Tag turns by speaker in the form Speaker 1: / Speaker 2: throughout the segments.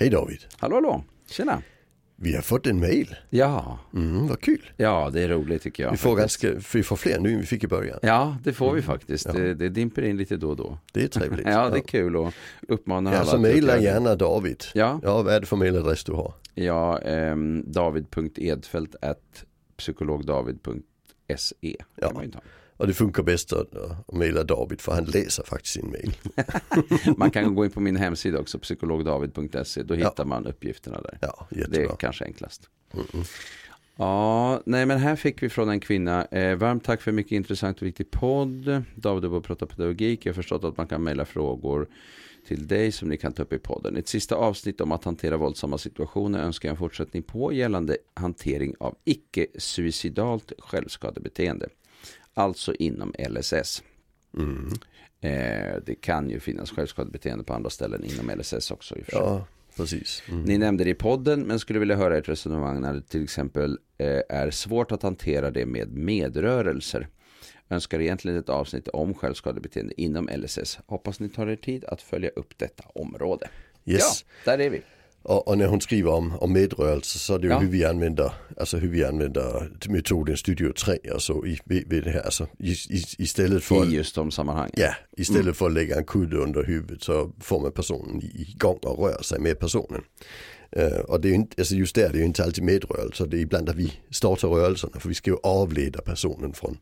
Speaker 1: Hej David.
Speaker 2: Hallå hallå, tjena.
Speaker 1: Vi har fått en mail.
Speaker 2: Ja,
Speaker 1: Mm, vad kul.
Speaker 2: ja det är roligt tycker jag.
Speaker 1: Vi får, ganska, vi får fler nu än vi fick i början.
Speaker 2: Ja, det får vi faktiskt.
Speaker 1: Mm. Ja.
Speaker 2: Det, det dimper in lite då och då.
Speaker 1: Det är trevligt.
Speaker 2: Ja, det är kul och uppmanar
Speaker 1: Ja,
Speaker 2: alla
Speaker 1: så
Speaker 2: att
Speaker 1: mejla gärna David.
Speaker 2: Ja,
Speaker 1: Ja, vad är det för mejladress du har?
Speaker 2: ja ehm, david.edfelt psykologdavid.se
Speaker 1: Ja. Och det funkar bäst att, att mejla David för han läser faktiskt sin mejl.
Speaker 2: man kan gå in på min hemsida också, psykologdavid.se. Då hittar
Speaker 1: Ja.
Speaker 2: man uppgifterna där.
Speaker 1: Ja,
Speaker 2: Det är kanske enklast.
Speaker 1: Mm, mm.
Speaker 2: Ja, nej men här fick vi från en kvinna. Eh, varmt tack för mycket intressant och viktig podd. David och pratar pedagogik. Jag har förstått att man kan mejla frågor till dig som ni kan ta upp i podden. Ett sista avsnitt om att hantera våldsamma situationer önskar jag en fortsättning på gällande hantering av icke-suicidalt självskadebeteende. Alltså inom LSS.
Speaker 1: Mm.
Speaker 2: Eh, det kan ju finnas självskadebeteende på andra ställen inom LSS också. I.
Speaker 1: Ja, precis. Mm.
Speaker 2: Ni nämnde det i podden men skulle vilja höra ert resonemang när det till exempel eh, är svårt att hantera det med medrörelser. Önskar egentligen ett avsnitt om självskadebeteende inom LSS. Hoppas ni tar er tid att följa upp detta område.
Speaker 1: Yes.
Speaker 2: Ja, där är vi.
Speaker 1: Och, och när hon skriver om, om medrörelse så är det ju
Speaker 2: Ja.
Speaker 1: hur vi använder, alltså hur vi använder metoden Studio 3 och så i, vid, det här. Alltså, i, i, istället för
Speaker 2: I just de sammanhangen.
Speaker 1: Ja, istället för att lägga en kudde under huvudet så får man personen igång och rör sig med personen. Eh, och det är inte, alltså just där, det är ju inte alltid medrörelse, det är ibland att vi startar rörelserna för vi ska ju avleda personen från,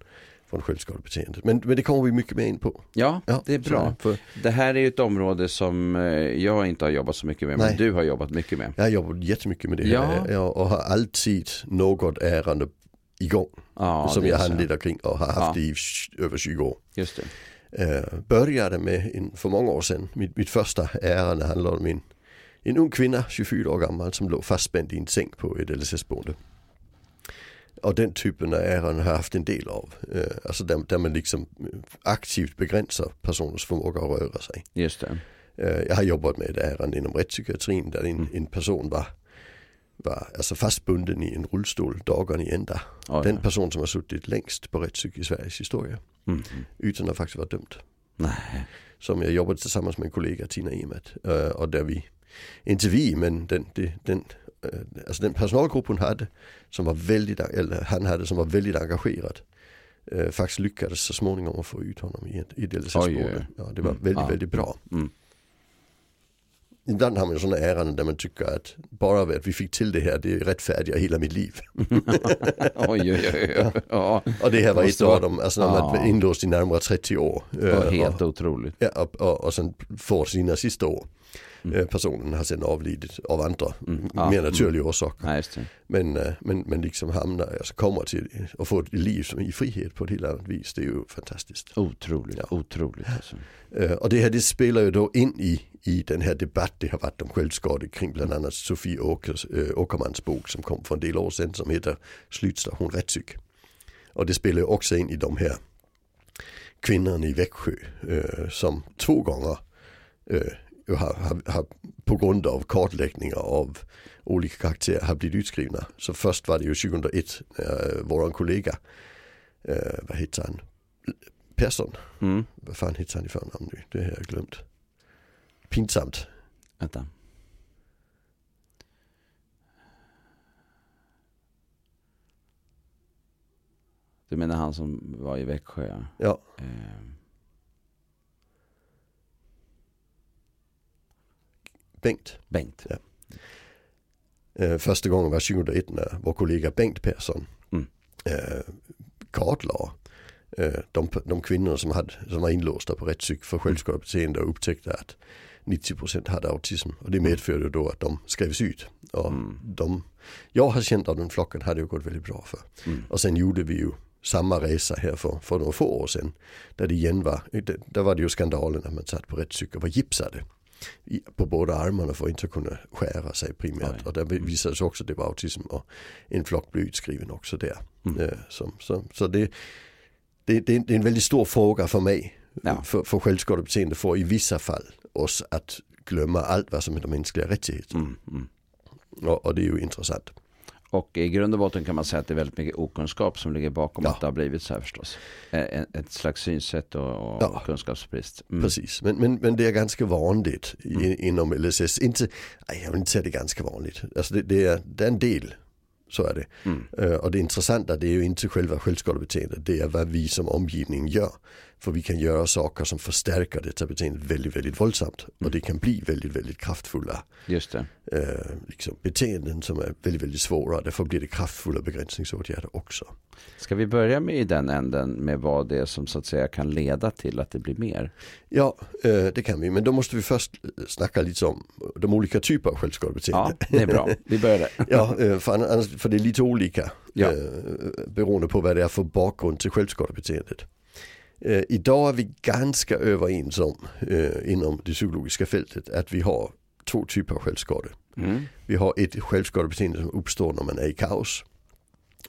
Speaker 1: från självskadebeteendet. Men, men det kommer vi mycket mer in på.
Speaker 2: Ja,
Speaker 1: Ja,
Speaker 2: det är bra.
Speaker 1: För
Speaker 2: Det här är ju ett område som eh, jag inte har jobbat så mycket med, men
Speaker 1: Nej.
Speaker 2: du har jobbat mycket med.
Speaker 1: jag har jobbat jättemycket med det här
Speaker 2: Ja.
Speaker 1: ja, och har alltid något ärende igång
Speaker 2: Ja,
Speaker 1: som jag handleder kring och har haft
Speaker 2: Ja.
Speaker 1: i över 20 år.
Speaker 2: Just det.
Speaker 1: Eh, började med, en, för många år sedan, mitt, mitt första ärende handlade om en, en ung kvinna, 24 år gammal, som låg fastspänd i en säng på ett LSS-boende. Och den typen av ärenden har haft en del av. Eh, alltså där, där man liksom aktivt begränsar personens förmåga att röra sig.
Speaker 2: Just det.
Speaker 1: Eh, jag har jobbat med ärende inom rättspsykiatrin där en,
Speaker 2: Mm.
Speaker 1: en person var, var alltså fastbunden i en rullstol dagen i ända.
Speaker 2: Oj,
Speaker 1: Den
Speaker 2: ja.
Speaker 1: person som har suttit längst på rättspsyk i Sveriges historia.
Speaker 2: Mm.
Speaker 1: Utan att faktiskt vara dömd.
Speaker 2: Nej.
Speaker 1: som jag jobbade tillsammans med en kollega Tina Emet. Och där vi, inte vi men den, den, den, alltså den personalgrupp hon hade som var väldigt, eller han hade som var väldigt engagerad. Uh, faktiskt lyckades så småningom att få ut honom i i
Speaker 2: oj.
Speaker 1: Ja, det var
Speaker 2: Mm.
Speaker 1: väldigt,
Speaker 2: Ja.
Speaker 1: väldigt bra.
Speaker 2: Mm.
Speaker 1: Ibland har man ju sådana ärenden där man tycker att bara att vi fick till det här, det rättfärdigar hela mitt liv.
Speaker 2: oj, oj, oj. Ja.
Speaker 1: Och det här var ett av dem, alltså när man
Speaker 2: Ja.
Speaker 1: var inlåst i närmare 30 år.
Speaker 2: Var helt
Speaker 1: och,
Speaker 2: otroligt.
Speaker 1: Ja, och, och, och sen får sina sista år.
Speaker 2: Mm.
Speaker 1: Eh, Personen har sen avlidit av andra,
Speaker 2: Mm. Ja,
Speaker 1: mer
Speaker 2: mm.
Speaker 1: naturliga orsaker.
Speaker 2: Nej, just det.
Speaker 1: Men, eh, men, men liksom hamnar, alltså kommer till att få ett liv som i frihet på ett helt annat vis. Det är ju fantastiskt.
Speaker 2: Otroligt,
Speaker 1: Ja.
Speaker 2: otroligt alltså.
Speaker 1: Eh, Och det här det spelar ju då in i, i den här debatt det har varit om självskade kring bland annat Sofie Åkers, äh, Åkermans bok som kom för en del år sedan som heter Slutstation rättspsyk. Och det spelar ju också in i de här kvinnorna i Växjö eh, som två gånger eh, har, har, har på grund av kartläggningar av olika karaktärer har blivit utskrivna. Så först var det ju 2001 när våran kollega, eh, vad heter han, Persson,
Speaker 2: Mm.
Speaker 1: vad fan heter han i förnamn nu? Det har jag glömt. Pinsamt.
Speaker 2: Vänta. Du menar han som var i Växjö? ja?
Speaker 1: Ja,
Speaker 2: Eh,
Speaker 1: Bengt.
Speaker 2: Bengt.
Speaker 1: Eh, första gången var 2001 när vår kollega Bengt Persson
Speaker 2: Mm.
Speaker 1: eh, kartlade eh, de, de kvinnor som, hade, som var inlåsta på rättspsyk för självskadebeteende och upptäckte att 90% hade autism. Och det medförde då att de skrevs ut. Och
Speaker 2: Mm.
Speaker 1: de, jag har känt av den flocken hade ju gått väldigt bra för.
Speaker 2: Mm.
Speaker 1: Och sen gjorde vi ju samma resa här för, för några få år sedan. Där det igen var, där var det ju skandalen att man satt på rättspsyk och var gipsade. I, på båda armarna för att inte kunna skära sig primärt.
Speaker 2: Oj.
Speaker 1: Och där visade sig också att det var autism och en flock blev utskriven också där.
Speaker 2: Mm.
Speaker 1: Eh, som, så så det, det, det, det är en väldigt stor fråga för mig.
Speaker 2: Ja.
Speaker 1: För, för självskadebeteende får i vissa fall oss att glömma allt vad som heter mänskliga rättigheter.
Speaker 2: Mm, mm.
Speaker 1: Och, och det är ju intressant.
Speaker 2: Och i grund och botten kan man säga att det är väldigt mycket okunskap som ligger bakom
Speaker 1: Ja.
Speaker 2: att det har blivit så här förstås. Eh, Ett slags synsätt och, och
Speaker 1: Ja.
Speaker 2: kunskapsbrist. Mm.
Speaker 1: Precis, men, men, men det är ganska vanligt
Speaker 2: Mm.
Speaker 1: inom LSS. Inte, nej, jag vill inte säga det är ganska vanligt. Alltså det, det, är, det är en del, så är det.
Speaker 2: Mm.
Speaker 1: Eh, och det intressanta det är ju inte själva självskadebeteendet, det är vad vi som omgivning gör. För vi kan göra saker som förstärker detta beteendet väldigt, väldigt våldsamt. Och det kan bli väldigt, väldigt kraftfulla
Speaker 2: Just det.
Speaker 1: eh, liksom beteenden som är väldigt, väldigt svåra. Därför blir det kraftfulla begränsningsåtgärder också.
Speaker 2: Ska vi börja med i den änden med vad det är som så att säga kan leda till att det blir mer?
Speaker 1: Ja, eh, det kan vi. Men då måste vi först eh, snacka lite om de olika typer av självskadebeteende.
Speaker 2: Ja, det är bra. Vi börjar där.
Speaker 1: Ja, eh, för, annars, för det är lite olika
Speaker 2: Ja.
Speaker 1: eh, beroende på vad det är för bakgrund till självskadebeteendet. Eh, idag är vi ganska överens om eh, inom det psykologiska fältet att vi har två typer av självskade.
Speaker 2: Mm.
Speaker 1: Vi har ett självskadebeteende som uppstår när man är i kaos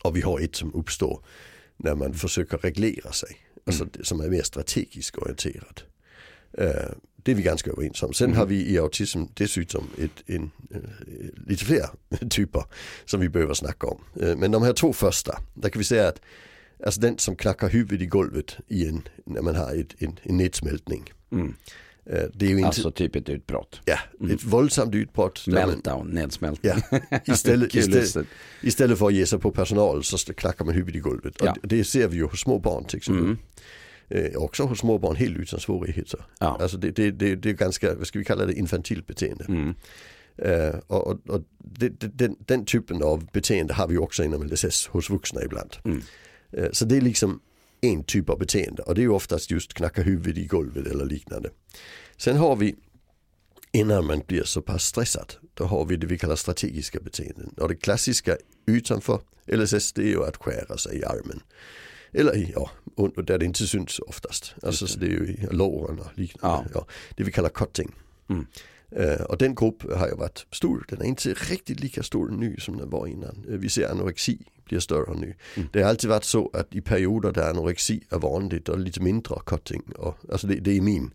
Speaker 1: och vi har ett som uppstår när man försöker reglera sig. Alltså det som är mer strategiskt orienterat. Eh, det är vi ganska överens om. Sen har vi i autism dessutom ett, en, eh, lite fler typer som vi behöver snacka om. Eh, men de här två första, där kan vi säga att alltså den som knackar huvudet i golvet i en, när man har ett, en, en nedsmältning.
Speaker 2: Mm.
Speaker 1: Eh, det är ju inte,
Speaker 2: Alltså typ ett utbrott.
Speaker 1: ja, ett våldsamt utbrott. där man-
Speaker 2: Meltdown, nedsmältning.
Speaker 1: Ja, istället, istället, istället för att ge sig på personal så klackar man huvudet i golvet.
Speaker 2: Ja.
Speaker 1: Och det ser vi ju hos små barn till exempel.
Speaker 2: Mm.
Speaker 1: Eh, också hos små barn helt utan svårigheter.
Speaker 2: Ja.
Speaker 1: Alltså det, det, det, det är ganska, vad ska vi kalla det, infantilt beteende.
Speaker 2: Mm.
Speaker 1: Eh, och och, och den, den typen av beteende har vi också inom LSS hos vuxna ibland. Eh, så det är liksom en typ av beteende och det är ju oftast just knacka huvudet i golvet eller liknande. Sen har vi innan man blir så pass stressad, då har vi det vi kallar strategiska beteenden. Och det klassiska utanför LSS det är ju att skära sig i armen. Eller ja, och där det inte syns oftast. Alltså så det är ju i låren och liknande. Ja. det vi kallar cutting.
Speaker 2: Mm.
Speaker 1: Eh, och den grupp har ju varit stor, den är inte riktigt lika stor nu som den var innan. Eh, vi ser anorexi blir större nu.
Speaker 2: Mm.
Speaker 1: Det har alltid varit så att i perioder där anorexi är vanligt och lite mindre cutting. Och, alltså det, det är min,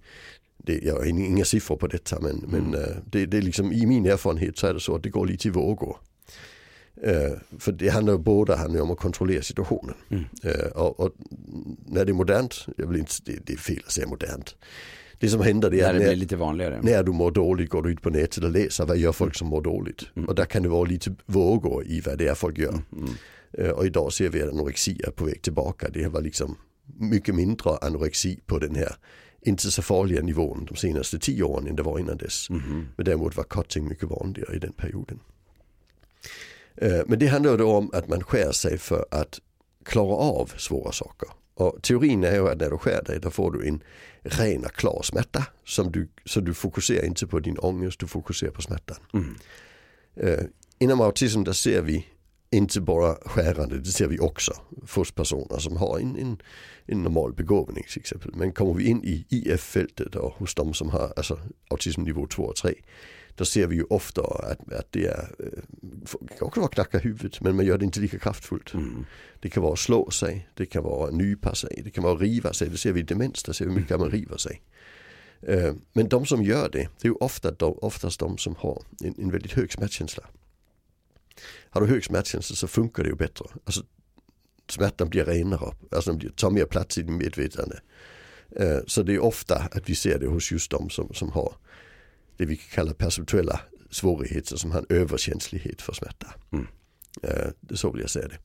Speaker 1: det, jag har inga siffror på detta men, men eh, det, det är liksom i min erfarenhet så är det så att det går lite i vågor. Eh, för det handlar ju både handlar om att kontrollera situationen.
Speaker 2: Mm.
Speaker 1: Eh, och, och när det är modernt, jag vill inte, det, det är fel att säga modernt. Det som händer det
Speaker 2: När
Speaker 1: är
Speaker 2: det
Speaker 1: när,
Speaker 2: blir lite vanligare.
Speaker 1: när du mår dåligt går du ut på nätet och läser vad gör folk som mår dåligt.
Speaker 2: Mm.
Speaker 1: Och där kan det vara lite vågor i vad det är folk gör.
Speaker 2: Mm.
Speaker 1: Eh, och idag ser vi att anorexi är på väg tillbaka. Det var liksom mycket mindre anorexi på den här inte så farliga nivån de senaste tio åren än det var innan dess.
Speaker 2: Mhm.
Speaker 1: Men däremot var cutting mycket vanligare i den perioden. Eh, Men det handlar då om att man skär sig för att klara av svåra saker. Och teorin är ju att när du skär dig då får du en ren och klar smärta. Som du, så du fokuserar inte på din ångest, du fokuserar på smärtan.
Speaker 2: Mm.
Speaker 1: Eh, inom autism där ser vi inte bara skärande, det ser vi också hos personer som har en, en, en normal begåvning till exempel. Men kommer vi in i IF-fältet och hos de som har alltså, autismnivå 2 och 3 då ser vi ju ofta att, att det är, eh, det kan också vara knacka huvudet men man gör det inte lika kraftfullt.
Speaker 2: Mm.
Speaker 1: Det kan vara att slå sig, det kan vara att nypa sig, det kan vara att riva sig. Det ser vi i demens, där ser vi hur mycket man river sig. Eh, Men de som gör det, det är ju ofta de, oftast de som har en, en väldigt hög smärtkänsla. Har du hög smärtkänsla så funkar det ju bättre. Alltså, smärtan blir renare, alltså den tar mer plats i din medvetande. Eh, Så det är ofta att vi ser det hos just de som, som har det vi kallar perceptuella svårigheter som har en överkänslighet för smärta.
Speaker 2: Mm.
Speaker 1: Eh, så vill jag säga det.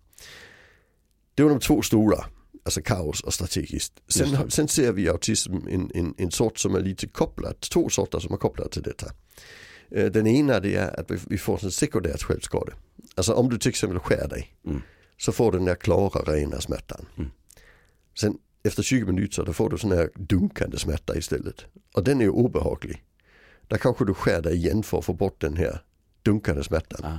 Speaker 1: Det var de två stora, alltså kaos och strategiskt. Sen, sen ser vi i autism en, en, en sort som är lite kopplad, två sorter som är kopplade till detta. Eh, Den ena det är att vi- får en sekundärt självskade. Alltså om du till exempel skär dig
Speaker 2: Mm.
Speaker 1: så får du den där klara rena smärtan.
Speaker 2: Mm.
Speaker 1: Sen efter 20 minuter då får du sån här dunkande smärta istället. Och den är obehaglig. Där kanske du skär dig igen för att få bort den här dunkande smärtan.
Speaker 2: Ah.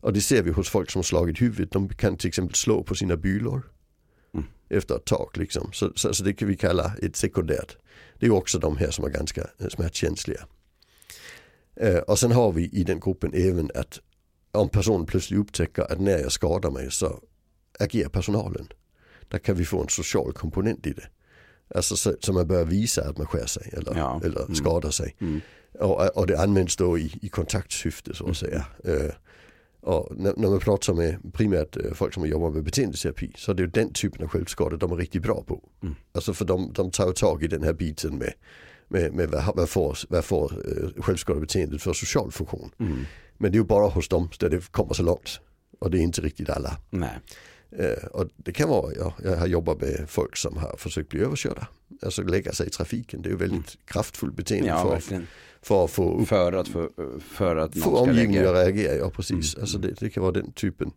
Speaker 1: Och det ser vi hos folk som slagit huvudet. De kan till exempel slå på sina bylor.
Speaker 2: Mm.
Speaker 1: Efter ett tag liksom. Så, så, så det kan vi kalla ett sekundärt. Det är också de här som är ganska eh, smärtkänsliga. Eh, och sen har vi i den gruppen även att om personen plötsligt upptäcker att när jag skadar mig så agerar personalen. Där kan vi få en social komponent i det. Alltså så, så man börjar visa att man skär sig eller,
Speaker 2: Ja.
Speaker 1: eller
Speaker 2: Mm.
Speaker 1: skadar sig.
Speaker 2: Mm.
Speaker 1: Och, och det används då i, i kontaktsyfte så att säga. Eh, Och när, när man pratar med primärt eh, folk som jobbar med beteendeterapi så är det ju den typen av självskador de är riktigt bra på.
Speaker 2: Mm.
Speaker 1: Alltså för de, de tar tag i den här biten med, med, med vad, vad får, vad får eh, självskadebeteendet för social funktion.
Speaker 2: Mm.
Speaker 1: Men det är ju bara hos dem där det kommer så långt. Och det är inte riktigt alla.
Speaker 2: Nej.
Speaker 1: Eh, och det kan vara, ja, jag har jobbat med folk som har försökt bli överkörda. Alltså lägga sig i trafiken. Det är ju väldigt kraftfullt beteende
Speaker 2: Ja,
Speaker 1: för,
Speaker 2: verkligen.
Speaker 1: för att få, upp,
Speaker 2: För att, för, för att
Speaker 1: få omgivningen att
Speaker 2: reagera.
Speaker 1: reagera. Ja precis.
Speaker 2: Mm,
Speaker 1: Alltså det, det kan vara den typen.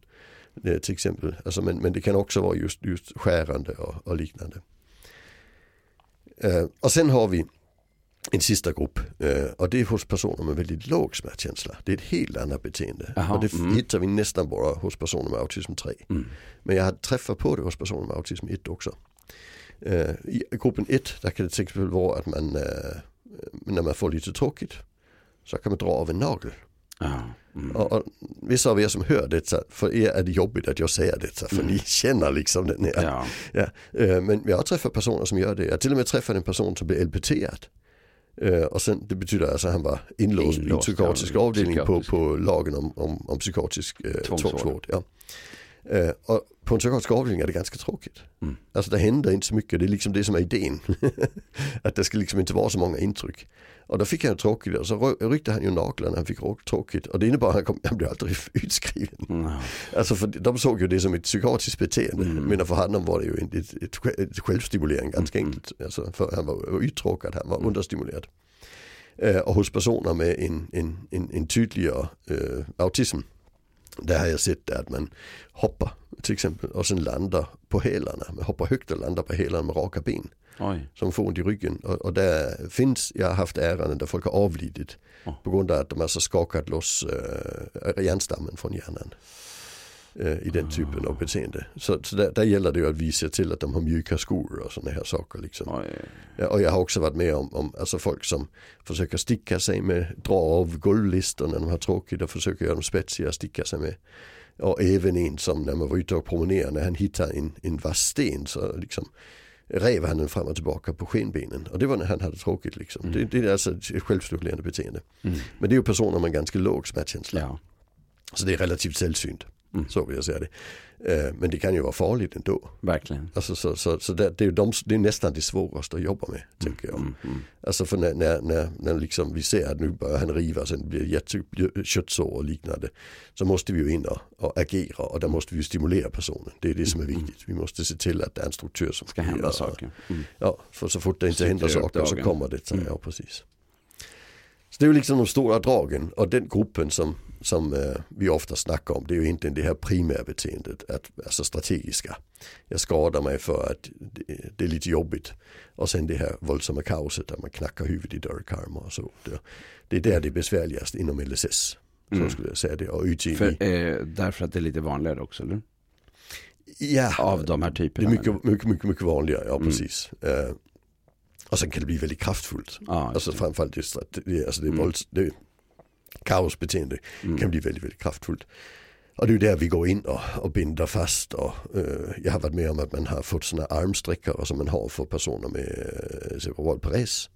Speaker 1: Det, till exempel. Alltså, men, men det kan också vara just, just skärande och, och liknande. Eh, och sen har vi en sista grupp eh, och det är hos personer med väldigt låg smärtkänsla. Det är ett helt annat beteende.
Speaker 2: Jaha,
Speaker 1: och det
Speaker 2: mm.
Speaker 1: hittar vi nästan bara hos personer med autism 3.
Speaker 2: Mm.
Speaker 1: Men jag har träffat på det hos personer med autism 1 också. Eh, I gruppen 1 där kan det till exempel vara att man eh, när man får lite tråkigt så kan man dra av en nagel.
Speaker 2: Ja. Mm.
Speaker 1: Och, och vissa av er som hör detta, för er är det jobbigt att jag säger detta för ni känner liksom den här.
Speaker 2: Ja.
Speaker 1: Ja, men jag har träffat personer som gör det. Jag har till och med träffat en person som blev LPT-ad. Eh, och sen, det betyder alltså att han var inlåst, i en
Speaker 2: Inlåst,
Speaker 1: psykiatrisk
Speaker 2: ja,
Speaker 1: avdelning på, på lagen om, om, om psykiatrisk eh,
Speaker 2: Tvångsvård.
Speaker 1: tvångsvård. ja. Eh, och på en psykiatrisk avdelning är det ganska tråkigt.
Speaker 2: Mm.
Speaker 1: Alltså det händer inte så mycket, det är liksom det som är idén. att det ska liksom inte vara så många intryck. Och då fick han tråkigt och så ry- ryckte han ju naglarna när han fick rå- tråkigt. Och det innebar att han, kom, han blev aldrig utskriven.
Speaker 2: Ja.
Speaker 1: Alltså för de såg ju det som ett psykiatriskt beteende.
Speaker 2: Mm.
Speaker 1: Men för honom var det ju ett, ett, ett, ett självstimulering ganska
Speaker 2: Mm.
Speaker 1: enkelt. Alltså för han var uttråkad, han var understimulerad. Eh, och hos personer med en, en, en, en tydligare eh, autism. Där har jag sett att man hoppar till exempel och sen landar på hälarna. Man hoppar högt och landar på hälarna med raka ben.
Speaker 2: Oj.
Speaker 1: Som får ont i ryggen. Och, och där finns, jag har haft ärenden där folk har avlidit.
Speaker 2: Ja.
Speaker 1: På grund av att de alltså skakat loss äh, hjärnstammen från hjärnan. Eh, I den typen av beteende. Så, så där, där gäller det ju att vi ser till att de har mjuka skor och sådana här saker. Liksom.
Speaker 2: Oj.
Speaker 1: Ja, och jag har också varit med om, om alltså folk som försöker sticka sig med, dra av golvlistor när de har tråkigt och försöker göra dem spetsiga att sticka sig med. Och även en som när man var ute och promenerade, när han hittade en, en vass sten så liksom rev han den fram och tillbaka på skenbenen. Och det var när han hade tråkigt liksom. Det, det är alltså ett självstimulerande beteende.
Speaker 2: Mm.
Speaker 1: Men det är ju personer med ganska låg smärtkänsla.
Speaker 2: Ja.
Speaker 1: Så det är relativt sällsynt.
Speaker 2: Mm.
Speaker 1: Så vill jag säga det. Eh, men det kan ju vara farligt ändå.
Speaker 2: Verkligen.
Speaker 1: Alltså, så så, så det, det, är de, det är nästan det svåraste att jobba med, tänker jag.
Speaker 2: Mm. Mm.
Speaker 1: Alltså för när, när, när, när liksom vi ser att nu börjar han riva, sen blir det jätteköttsår och liknande. Så måste vi ju in och, och agera och där måste vi ju stimulera personen. Det är det som är viktigt. Vi måste se till att det är en struktur som
Speaker 2: Ska hända saker. Mm.
Speaker 1: Ja, för så fort det inte händer saker så kommer det. Så,
Speaker 2: Mm.
Speaker 1: Ja, precis. Så det är ju liksom de stora dragen och den gruppen som, som eh, vi ofta snackar om det är ju egentligen det här primärbeteendet, att, alltså strategiska. Jag skadar mig för att det, det är lite jobbigt. Och sen det här våldsamma kaoset där man knackar huvudet i dörrkarmar och så. Det, det är där det är besvärligast inom LSS. Så
Speaker 2: Mm.
Speaker 1: skulle jag säga det. Och ute i,
Speaker 2: För, eh, därför att det är lite vanligare också, eller?
Speaker 1: ja,
Speaker 2: Av de här
Speaker 1: det
Speaker 2: typerna.
Speaker 1: är mycket, mycket, mycket, mycket vanligare, ja
Speaker 2: Mm.
Speaker 1: precis. Eh, och sen kan det bli väldigt kraftfullt.
Speaker 2: Ja,
Speaker 1: Alltså
Speaker 2: just det.
Speaker 1: framförallt det, strat- det, alltså det, är
Speaker 2: Mm.
Speaker 1: vålds, det kaosbeteende
Speaker 2: Mm.
Speaker 1: kan bli väldigt, väldigt kraftfullt. Och det är där vi går in och, och binder fast och eh, jag har varit med om att man har fått sådana armsträckare som man har för personer med uh, cerebral pares.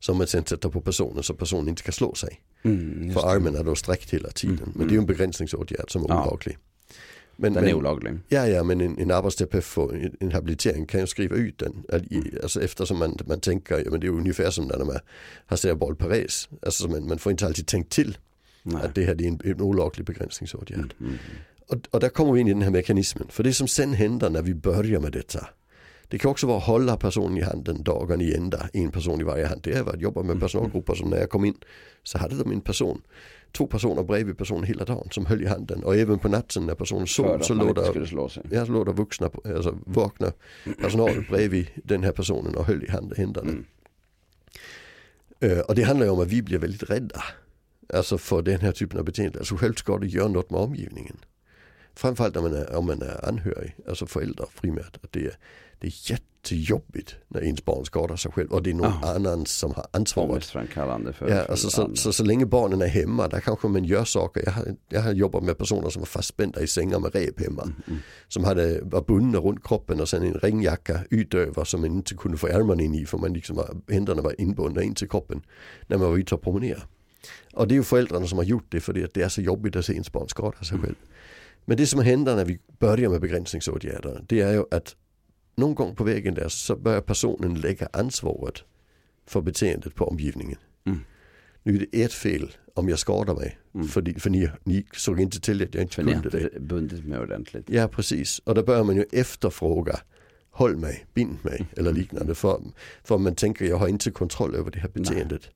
Speaker 1: Som man sen sätter på personen så personen inte kan slå sig.
Speaker 2: Mm,
Speaker 1: För armen är då sträckt hela tiden.
Speaker 2: Mm,
Speaker 1: Men det är ju en begränsningsåtgärd som är
Speaker 2: Ja.
Speaker 1: olaglig. Men,
Speaker 2: Den
Speaker 1: men,
Speaker 2: är olaglig.
Speaker 1: Ja, ja, men en, en arbetsterapeut för en, en habilitering kan ju skriva ut den. Alltså eftersom man, man tänker, ja men det är ungefär som när man har cerebral pares. Alltså man, man får inte alltid tänkt till
Speaker 2: Nej.
Speaker 1: att det här det är en, en olaglig begränsningsåtgärd.
Speaker 2: Mm, mm.
Speaker 1: Och, och där kommer vi in i den här mekanismen. För det som sen händer när vi börjar med detta. Det kan också vara att hålla personen i handen dagen i ända, en person i varje hand. Det är att jobba med personalgrupper som när jag kom in så hade de en person, två personer bredvid personen hela dagen som höll i handen. Och även på natten när personen sov så låg där
Speaker 2: sig.
Speaker 1: Ja, så låg det vuxna, alltså vakna personal bredvid den här personen och höll i händerna.
Speaker 2: Mm.
Speaker 1: Eh, och det handlar ju om att vi blir väldigt rädda. Alltså för den här typen av beteende. Alltså självskador gör något med omgivningen. Framförallt om man är, om man är anhörig, alltså föräldrar primärt. Att det, är, det är jättejobbigt när ens barn skadar sig själv och det är någon
Speaker 2: Ja.
Speaker 1: annan som har ansvaret.
Speaker 2: För,
Speaker 1: Ja, alltså, så,
Speaker 2: andra.
Speaker 1: så, så länge barnen är hemma, där kanske man gör saker. Jag har, jag har jobbat med personer som var fastspända i sängar med rep hemma.
Speaker 2: Mm.
Speaker 1: Som hade, var bundna runt kroppen och sen en regnjacka utöver som man inte kunde få ärmarna in i för man liksom var, händerna var inbundna in till kroppen när man var ute och promenera. Och det är ju föräldrarna som har gjort det för att det är så jobbigt att se ens barn skada sig själv. Men det som händer när vi börjar med begränsningsåtgärder det är ju att någon gång på vägen där så börjar personen lägga ansvaret för beteendet på omgivningen.
Speaker 2: Mm.
Speaker 1: Nu är det ert fel om jag skadar mig.
Speaker 2: Mm.
Speaker 1: För, för ni, ni såg inte till att jag inte
Speaker 2: För ni har
Speaker 1: kunde det.
Speaker 2: inte bundit mig ordentligt.
Speaker 1: Ja precis. Och då börjar man ju efterfråga håll mig, bind mig eller liknande. För, för man tänker jag har inte kontroll över det här beteendet. Eh,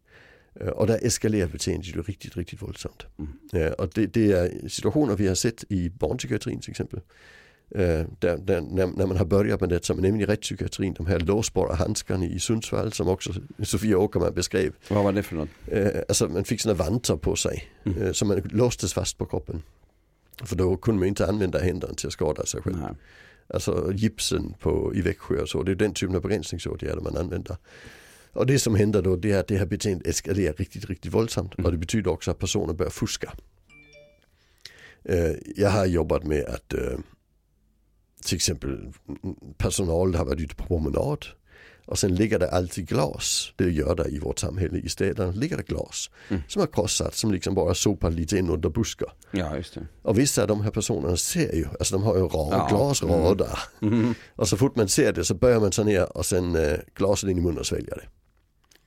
Speaker 1: Och där eskalerar beteendet ju riktigt, riktigt våldsamt.
Speaker 2: Mm.
Speaker 1: Eh, Och det, det är situationer vi har sett i barnpsykiatrin till exempel. Eh, Där, där, när, när man har börjat med det som nämligen i rättspsykiatrin, de här låsbara handskarna i Sundsvall som också Sofia Åkerman beskrev.
Speaker 2: Vad var det för något?
Speaker 1: Eh, alltså man fick sådana vantar på sig
Speaker 2: Mm.
Speaker 1: som man låstes fast på kroppen. För då kunde man inte använda händerna till att skada sig själv.
Speaker 2: Nej.
Speaker 1: Alltså gipsen på, i Växjö och så. Det är den typen av begränsningsåtgärder man använder. Och det som händer då det är att det här beteendet eskalerar riktigt, riktigt våldsamt.
Speaker 2: Mm.
Speaker 1: Och det betyder också att personer börjar fuska. Eh, jag har jobbat med att till exempel mm, personal har varit ute på promenad. Och sen ligger det alltid glas, det gör det i vårt samhälle i städerna, ligger det glas
Speaker 2: Mm.
Speaker 1: som har krossat, som liksom bara sopar lite in under buskar.
Speaker 2: Ja, just det.
Speaker 1: Och vissa av de här personerna ser ju, alltså de har ju ra-
Speaker 2: Ja.
Speaker 1: glasradar.
Speaker 2: Mm.
Speaker 1: Och så fort man ser det så börjar man ta ner och sen eh, glaset in i munnen och svälja det.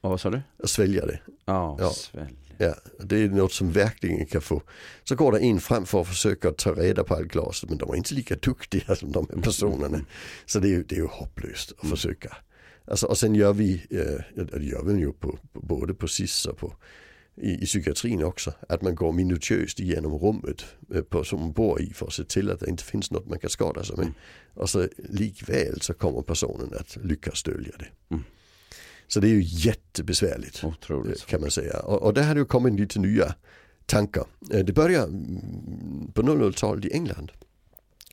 Speaker 2: Och vad sa du?
Speaker 1: Och svälja det.
Speaker 2: Ja,
Speaker 1: Ja.
Speaker 2: svälj.
Speaker 1: Ja, det är något som verkligen kan få. Så går det in fram för att försöka ta reda på allt glaset men de är inte lika duktiga som de här personerna. Så det är ju, det är ju hopplöst att försöka. Alltså, och sen gör vi, eh, det gör vi ju på, på, både på SIS och på, i, i psykiatrin också, att man går minutiöst igenom rummet eh, på, som man bor i för att se till att det inte finns något man kan skada sig med.
Speaker 2: Mm.
Speaker 1: Och så likväl så kommer personen att lyckas dölja det.
Speaker 2: Mm.
Speaker 1: Så det är ju jättebesvärligt
Speaker 2: Otroligt.
Speaker 1: kan man säga. Och, och där har det ju kommit lite nya tankar. Eh, Det började mm, på 00-talet i England.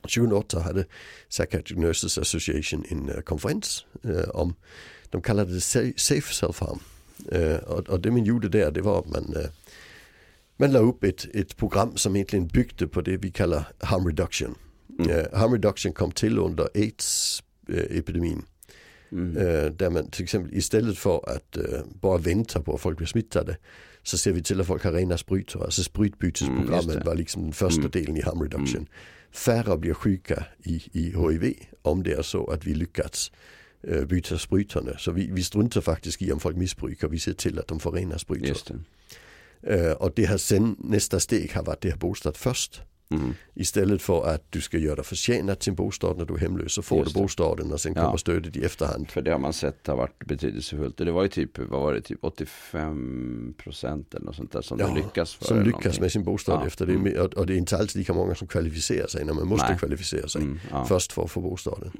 Speaker 1: 2008 hade Psychiatric Nurses Association en eh, konferens eh, om, de kallade det sa- Safe Self-Harm. Eh, och, och det man gjorde där det var att man, eh, man la upp ett, ett program som egentligen byggde på det vi kallar harm reduction.
Speaker 2: Mm.
Speaker 1: Eh, harm reduction kom till under AIDS-epidemin.
Speaker 2: Mm.
Speaker 1: Eh, där man till exempel istället för att eh, bara vänta på att folk blir smittade så ser vi till att folk har rena sprutor. Alltså
Speaker 2: Mm,
Speaker 1: sprutbytesprogrammet
Speaker 2: det.
Speaker 1: var liksom den första
Speaker 2: Mm.
Speaker 1: delen i harm reduction. Färre blir sjuka i, i HIV om det är så att vi lyckats eh, byta sprutorna. Så vi, vi struntar faktiskt i om folk missbrukar, vi ser till att de får rena sprutor.
Speaker 2: Det.
Speaker 1: Och det har sen nästa steg har varit det här bostad först.
Speaker 2: Mm.
Speaker 1: Istället för att du ska göra förtjänat till bostad när du är hemlös så får
Speaker 2: Just
Speaker 1: du bostaden och sen
Speaker 2: Ja.
Speaker 1: kommer stödet i efterhand.
Speaker 2: För det har man sett har varit betydelsefullt. Och det var ju typ, vad var det, typ 85 procent eller något sånt där som
Speaker 1: Ja,
Speaker 2: lyckas för.
Speaker 1: Som lyckas
Speaker 2: någonting.
Speaker 1: med sin bostad
Speaker 2: Ja,
Speaker 1: efter det.
Speaker 2: mm.
Speaker 1: Och, och det är inte alltid lika många som kvalificerar sig när man måste
Speaker 2: Nej.
Speaker 1: kvalificera sig
Speaker 2: Mm, ja.
Speaker 1: först för att få bostaden.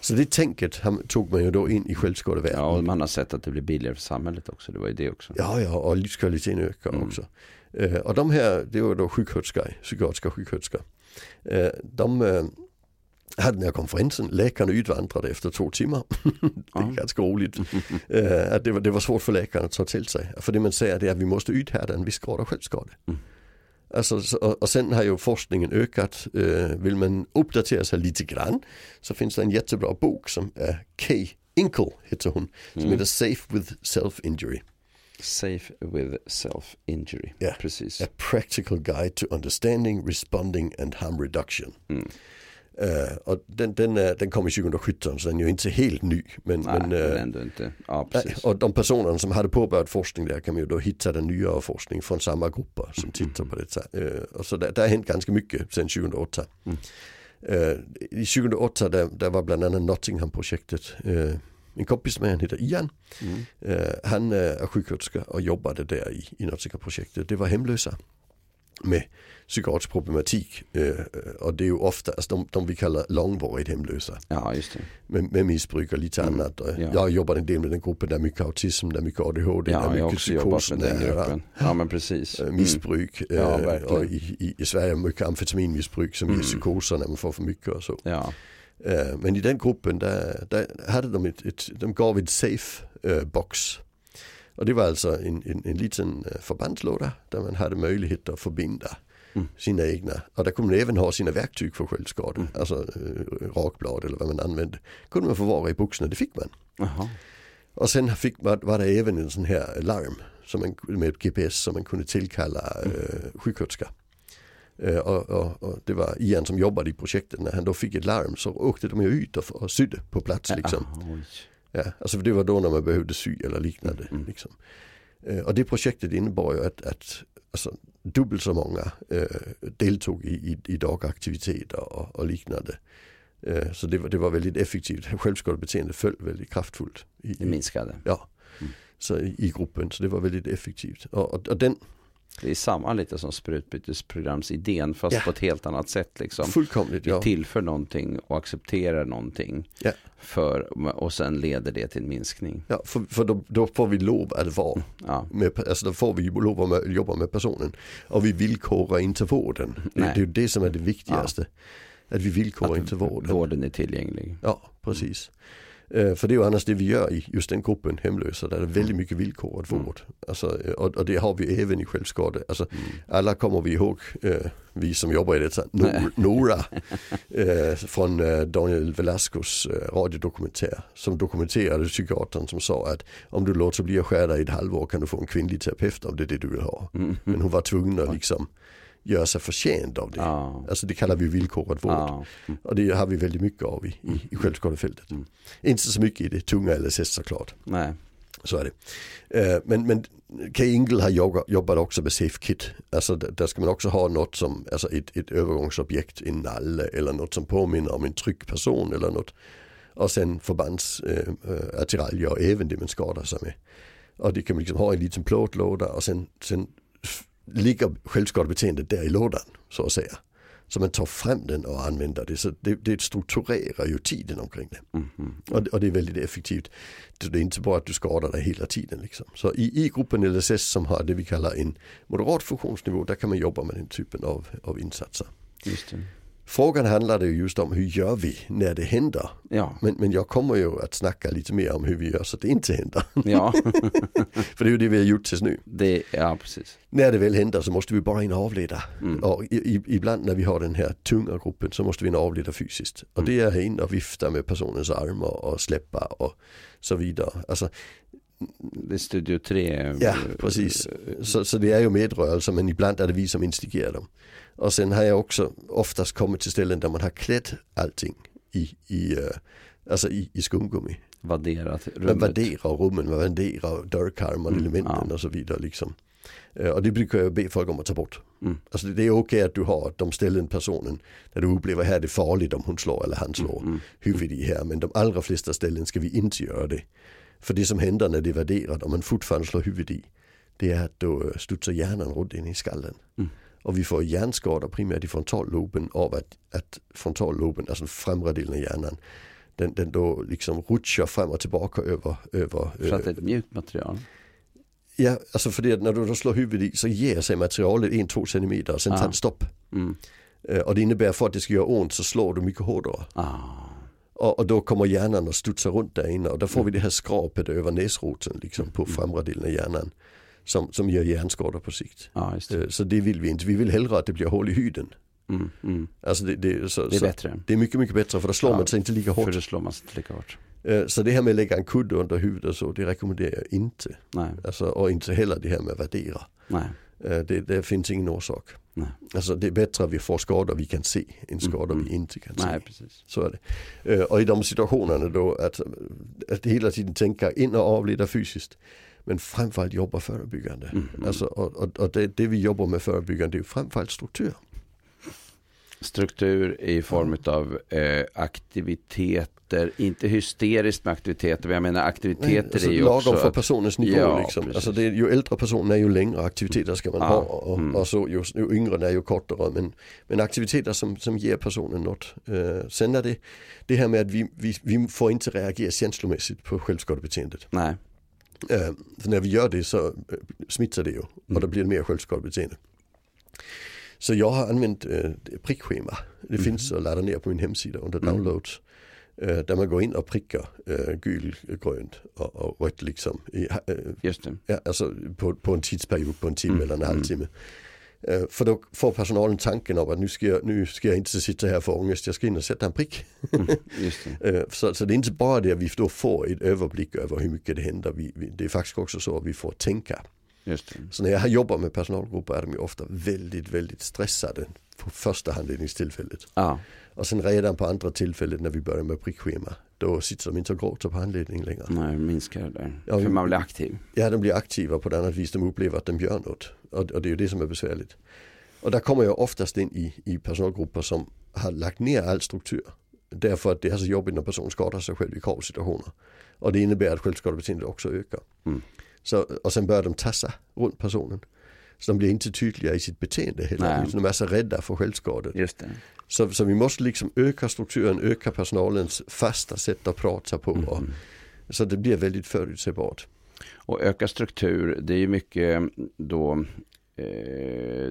Speaker 1: Så det tänket tog man ju då in i självskadevärlden.
Speaker 2: ja, och man har sett att det blir billigare för samhället också. Det var ju det också.
Speaker 1: Ja, ja, och livskvaliteten ökar
Speaker 2: Mm.
Speaker 1: också. Eh, och de här, det var då sjuksköterskor, psykiatriska sjuksköterskor. Eh, de eh, hade den här konferensen, läkarna utvandrade efter två timmar. det är ganska roligt. Eh, att det, var, det var svårt för läkarna att ta till sig. För det man säger det är att vi måste uthärda en viss grad av självskade.
Speaker 2: Mm.
Speaker 1: Alltså, så, och, och sen har ju forskningen ökat. Eh, vill man uppdatera sig lite grann så finns det en jättebra bok som är Kay Inkle heter hon. Som
Speaker 2: Mm.
Speaker 1: heter Safe with Self-Injury.
Speaker 2: Safe with self-injury.
Speaker 1: Ja.
Speaker 2: Precis.
Speaker 1: A practical guide to understanding, responding and harm reduction.
Speaker 2: Mm.
Speaker 1: Eh, och den, den, är, den kom i 2017 så den är ju inte helt ny. Men,
Speaker 2: Nej,
Speaker 1: men, eh,
Speaker 2: ändå inte. Ja,
Speaker 1: nej, och de personerna som hade påbörjat forskning där kan man ju då hitta den nyare forskning från samma grupper som tittar på detta. Eh, och så där, där har hänt ganska mycket sedan 2008.
Speaker 2: Mm.
Speaker 1: Eh, I 2008 där, där var bland annat Nottingham-projektet. Eh, en kompis med han heter Ian.
Speaker 2: Mm.
Speaker 1: Eh, han eh, är sjuksköterska och jobbade där i, i Nottingham-projektet. Det var hemlösa med psykiatrisk problematik. Eh, och det är ju ofta alltså de, de vi kallar långvarigt hemlösa
Speaker 2: Ja, just det.
Speaker 1: med, med missbruk och lite
Speaker 2: Mm,
Speaker 1: annat. Och
Speaker 2: ja.
Speaker 1: Jag har jobbat en del med den gruppen, där är mycket autism, där är mycket ADHD,
Speaker 2: Ja,
Speaker 1: där mycket psykos.
Speaker 2: Ja, men precis.
Speaker 1: eh,
Speaker 2: Mm.
Speaker 1: missbruk
Speaker 2: Ja,
Speaker 1: eh,
Speaker 2: verkligen.
Speaker 1: och i, i, i Sverige mycket amfetaminmissbruk som ger
Speaker 2: Mm.
Speaker 1: psykoser när man får för mycket och så.
Speaker 2: Ja,
Speaker 1: Eh, men i den gruppen där, där hade de ett, ett de gav ett safe eh, box. Och det var alltså en, en, en liten eh, förbandslåda där man hade möjlighet att förbinda
Speaker 2: Mm.
Speaker 1: sina egna. Och där kunde man även ha sina verktyg för självskada.
Speaker 2: Mm.
Speaker 1: Alltså eh, rakblad eller vad man använde. Kunde man förvara i boxarna, det fick man.
Speaker 2: jaha.
Speaker 1: Och sen fick, var, var det även en sån här larm som man, med GPS som man kunde tillkalla eh, sjuksköterska. Eh, och, och, och, det var Ian som jobbade i projektet. När han då fick ett larm så åkte de ut och, och sydde på plats. Liksom. Ja, alltså det var då när man behövde sy eller liknande. Mm. mm. Liksom. Eh, och det projektet innebar ju att, att alltså, dubbelt så många eh, deltog i, i, i dagaktiviteter och, och liknande. Eh, så det var, det var väldigt effektivt. Självskadebeteende föll väldigt kraftfullt.
Speaker 2: I, det minskade?
Speaker 1: Ja, mm. så i, i, gruppen. Så det var väldigt effektivt. Och, och, och den,
Speaker 2: det är samma lite som sprutbytesprogramsidén fast ja. på ett helt annat sätt. Liksom.
Speaker 1: Fullkomligt, ja.
Speaker 2: Vi tillför någonting och accepterar någonting. Ja. För, och sen leder det till en minskning.
Speaker 1: Ja, för, för då, då, får vi lov att vara ja. med, alltså då får vi lov att jobba med personen. Och vi villkorar inte vården. Det, det är det som är det viktigaste. Ja. Att vi villkorar att inte vården.
Speaker 2: Vården är tillgänglig.
Speaker 1: Ja, precis. Eh, för det är ju annars det vi gör i just den gruppen hemlösa. Där det är väldigt mm. mycket villkorad mm. vård. Alltså, och, och, det har vi även i självskade. Alltså, mm. Alla kommer vi ihåg, eh, vi som jobbar i detta, Nora eh, från eh, Daniel Velascos eh, radiodokumentär. Som dokumenterade psykiatern som sa att om du låter bli att skära i ett halvår kan du få en kvinnlig terapeut om det är det du vill ha. Men hon var tvungen att liksom göra sig förtjänt av det. Ja. Alltså det kallar vi villkorad vård. Ja. Mm. Och det har vi väldigt mycket av i, i, i mm. självskadefältet. Mm. Inte så mycket i det tunga LSS såklart.
Speaker 2: Nej.
Speaker 1: Så är det. Uh, men, men Kay Ingle har jobbat också med SafeKit. Alltså där ska man också ha något som, alltså ett, ett övergångsobjekt, en nalle eller något som påminner om en trygg person eller något. Och sen förbandsattiraljer uh, och även det man skadar sig med. Och det kan man liksom ha i en liten plåtlåda och sen, sen ligger självskadebeteendet där i lådan så att säga. Så man tar fram den och använder det. Så det, det strukturerar ju tiden omkring det. Mm, mm. Och, och, det är väldigt effektivt. Det är inte bara att du skadar dig hela tiden. Liksom. Så i, i gruppen LSS som har det vi kallar en moderat funktionsnivå, där kan man jobba med den typen av, av insatser. Frågan handlade ju just om hur gör vi när det händer. Ja. Men, men jag kommer ju att snacka lite mer om hur vi gör så att det inte händer. Ja. För det är ju det vi har gjort tills nu.
Speaker 2: Det, ja, precis.
Speaker 1: När det väl händer så måste vi bara in och avleda. Mm. Och i, i, ibland när vi har den här tunga gruppen så måste vi in och avleda fysiskt. Och mm. det är in och vifta med personens armar och släppa och så vidare. Alltså,
Speaker 2: det är Studio 3.
Speaker 1: Ja, precis. Så, så det är ju medrörelser men ibland är det vi som instigerar dem. Och sen har jag också oftast kommit till ställen där man har klätt allting i, i, alltså i, i skumgummi.
Speaker 2: Vadderat rummet.
Speaker 1: Man vadderar rummen, man vadderar dörrkarmar, mm, elementen ja. och så vidare. Liksom. Och det brukar jag be folk om att ta bort. Mm. Alltså det är okej att du har de ställen personen där du upplever här det är farligt om hon slår eller han slår mm, mm. huvudet i här. Men de allra flesta ställen ska vi inte göra det. För det som händer när det är värderat, om man fortfarande slår huvudet i, det är att då studsar hjärnan runt in i skallen. Mm. Och vi får hjärnskador primärt i frontalloben av att, att frontalloben, alltså främre delen av hjärnan, den, den då liksom rutschar fram och tillbaka över... över
Speaker 2: för att det är ett mjukt material?
Speaker 1: Ja, alltså för det när du då slår huvudet i så ger sig materialet 1-2 centimeter och sen ah. tar det stopp. Mm. Och det innebär för att det ska göra ont så slår du mycket hårdare. Ah. Och, och, då kommer hjärnan att studsa runt där inne och då får mm. vi det här skrapet över näsroten liksom på mm. framre delen av hjärnan som, som ger hjärnskador på sikt. Ja, det. Eh, så det vill vi inte. Vi vill hellre att det blir hål i huden. Mm, mm. Alltså det, det, så,
Speaker 2: det är bättre.
Speaker 1: Det är mycket, mycket bättre för då slår ja, man sig inte lika hårt.
Speaker 2: För då slår man sig inte lika hårt.
Speaker 1: Eh, så det här med att lägga en kudde under huvudet så, det rekommenderar jag inte. Nej. Alltså, och inte heller det här med att värdera. Nej. Eh, det, det finns ingen orsak. Nej. Alltså det är bättre att vi får skador vi kan se än skador mm. vi mm. inte kan Nej, se. Precis. Så är det. Och i de situationerna då att, att hela tiden tänka in och avleda fysiskt. Men framförallt jobba förebyggande. Mm, mm. Alltså, och, och, och det, det, vi jobbar med förebyggande är framförallt struktur.
Speaker 2: Struktur i form av eh, aktiviteter, inte hysteriskt med aktiviteter, men jag menar aktiviteter alltså, är ju
Speaker 1: lagom också... Lagom för personens nivå ja, liksom. Alltså det, ju äldre personen är ju längre aktiviteter ska man ja, ha och, mm. och, så, ju, ju yngre är ju kortare. Men, men aktiviteter som, som ger personen något. Eh, sen är det det här med att vi, vi, vi får inte reagera känslomässigt på självskadebeteendet. Nej. Eh, när vi gör det så eh, smittar det ju och då mm. blir det mer självskadebeteende. Så jag har använt eh, prickschema. Det mm. finns att ladda ner på min hemsida under mm. downloads. Eh, där man går in och prickar eh, gul, grönt och, och rött liksom. I, eh,
Speaker 2: Just det.
Speaker 1: Ja, alltså på, på en tidsperiod på en timme mm. eller en halvtimme. Eh, för då får personalen tanken om att nu ska, jag, nu ska jag inte sitta här för ångest, jag ska in och sätta en prick.
Speaker 2: Mm, det.
Speaker 1: Eh, så, så det är inte bara det att vi då får ett överblick över hur mycket det händer, vi, vi, det är faktiskt också så att vi får tänka. Så när jag jobbar med personalgrupper är de ju ofta väldigt, väldigt stressade på första handledningstillfället.
Speaker 2: Ja,
Speaker 1: Och sen redan på andra tillfället när vi börjar med prickschema, då sitter de inte och gråter på handledning längre.
Speaker 2: nej, minskar det där.
Speaker 1: Ja,
Speaker 2: För man blir aktiv.
Speaker 1: Ja, de blir aktiva på ett annat vis, de upplever att de gör något. Och, och det är ju det som är besvärligt. Och där kommer jag oftast in i, i personalgrupper som har lagt ner all struktur. Därför att det är så jobbigt när personen skadar sig själv i kravsituationer. Och det innebär att självskadebeteendet också ökar.
Speaker 2: Mm.
Speaker 1: Så, och sen börjar de tassa runt personen. Så de blir inte tydliga i sitt beteende heller.
Speaker 2: Nej.
Speaker 1: De är så rädda för självskador.
Speaker 2: Just det.
Speaker 1: Så, så vi måste liksom öka strukturen, öka personalens fasta sätt att prata på.
Speaker 2: Mm.
Speaker 1: så det blir väldigt förutsägbart.
Speaker 2: Och öka struktur, det är ju mycket då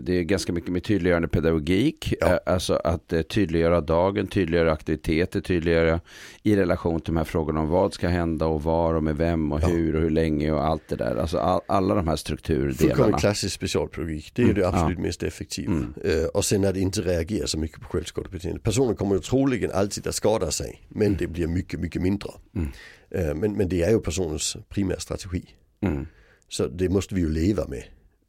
Speaker 2: det är ganska mycket med tydliggörande pedagogik,
Speaker 1: Ja.
Speaker 2: eh, alltså att eh, tydliggöra dagen, tydliggöra aktiviteter, tydliggöra i relation till de här frågorna om vad ska hända och var och med vem och
Speaker 1: Ja.
Speaker 2: hur och hur länge och allt det där. Alltså all, alla de här strukturdelarna.
Speaker 1: Fullkomligt klassisk specialpedagogik. Det är
Speaker 2: Mm,
Speaker 1: det absolut mest effektiva.
Speaker 2: Mm.
Speaker 1: Eh, och sen att inte reagera så mycket på självskadebeteende. Personen kommer ju troligen alltid att skada sig. Men det blir mycket, mycket mindre.
Speaker 2: Mm.
Speaker 1: Eh, men, men det är ju personens primära strategi.
Speaker 2: Mm.
Speaker 1: Så det måste vi ju leva med.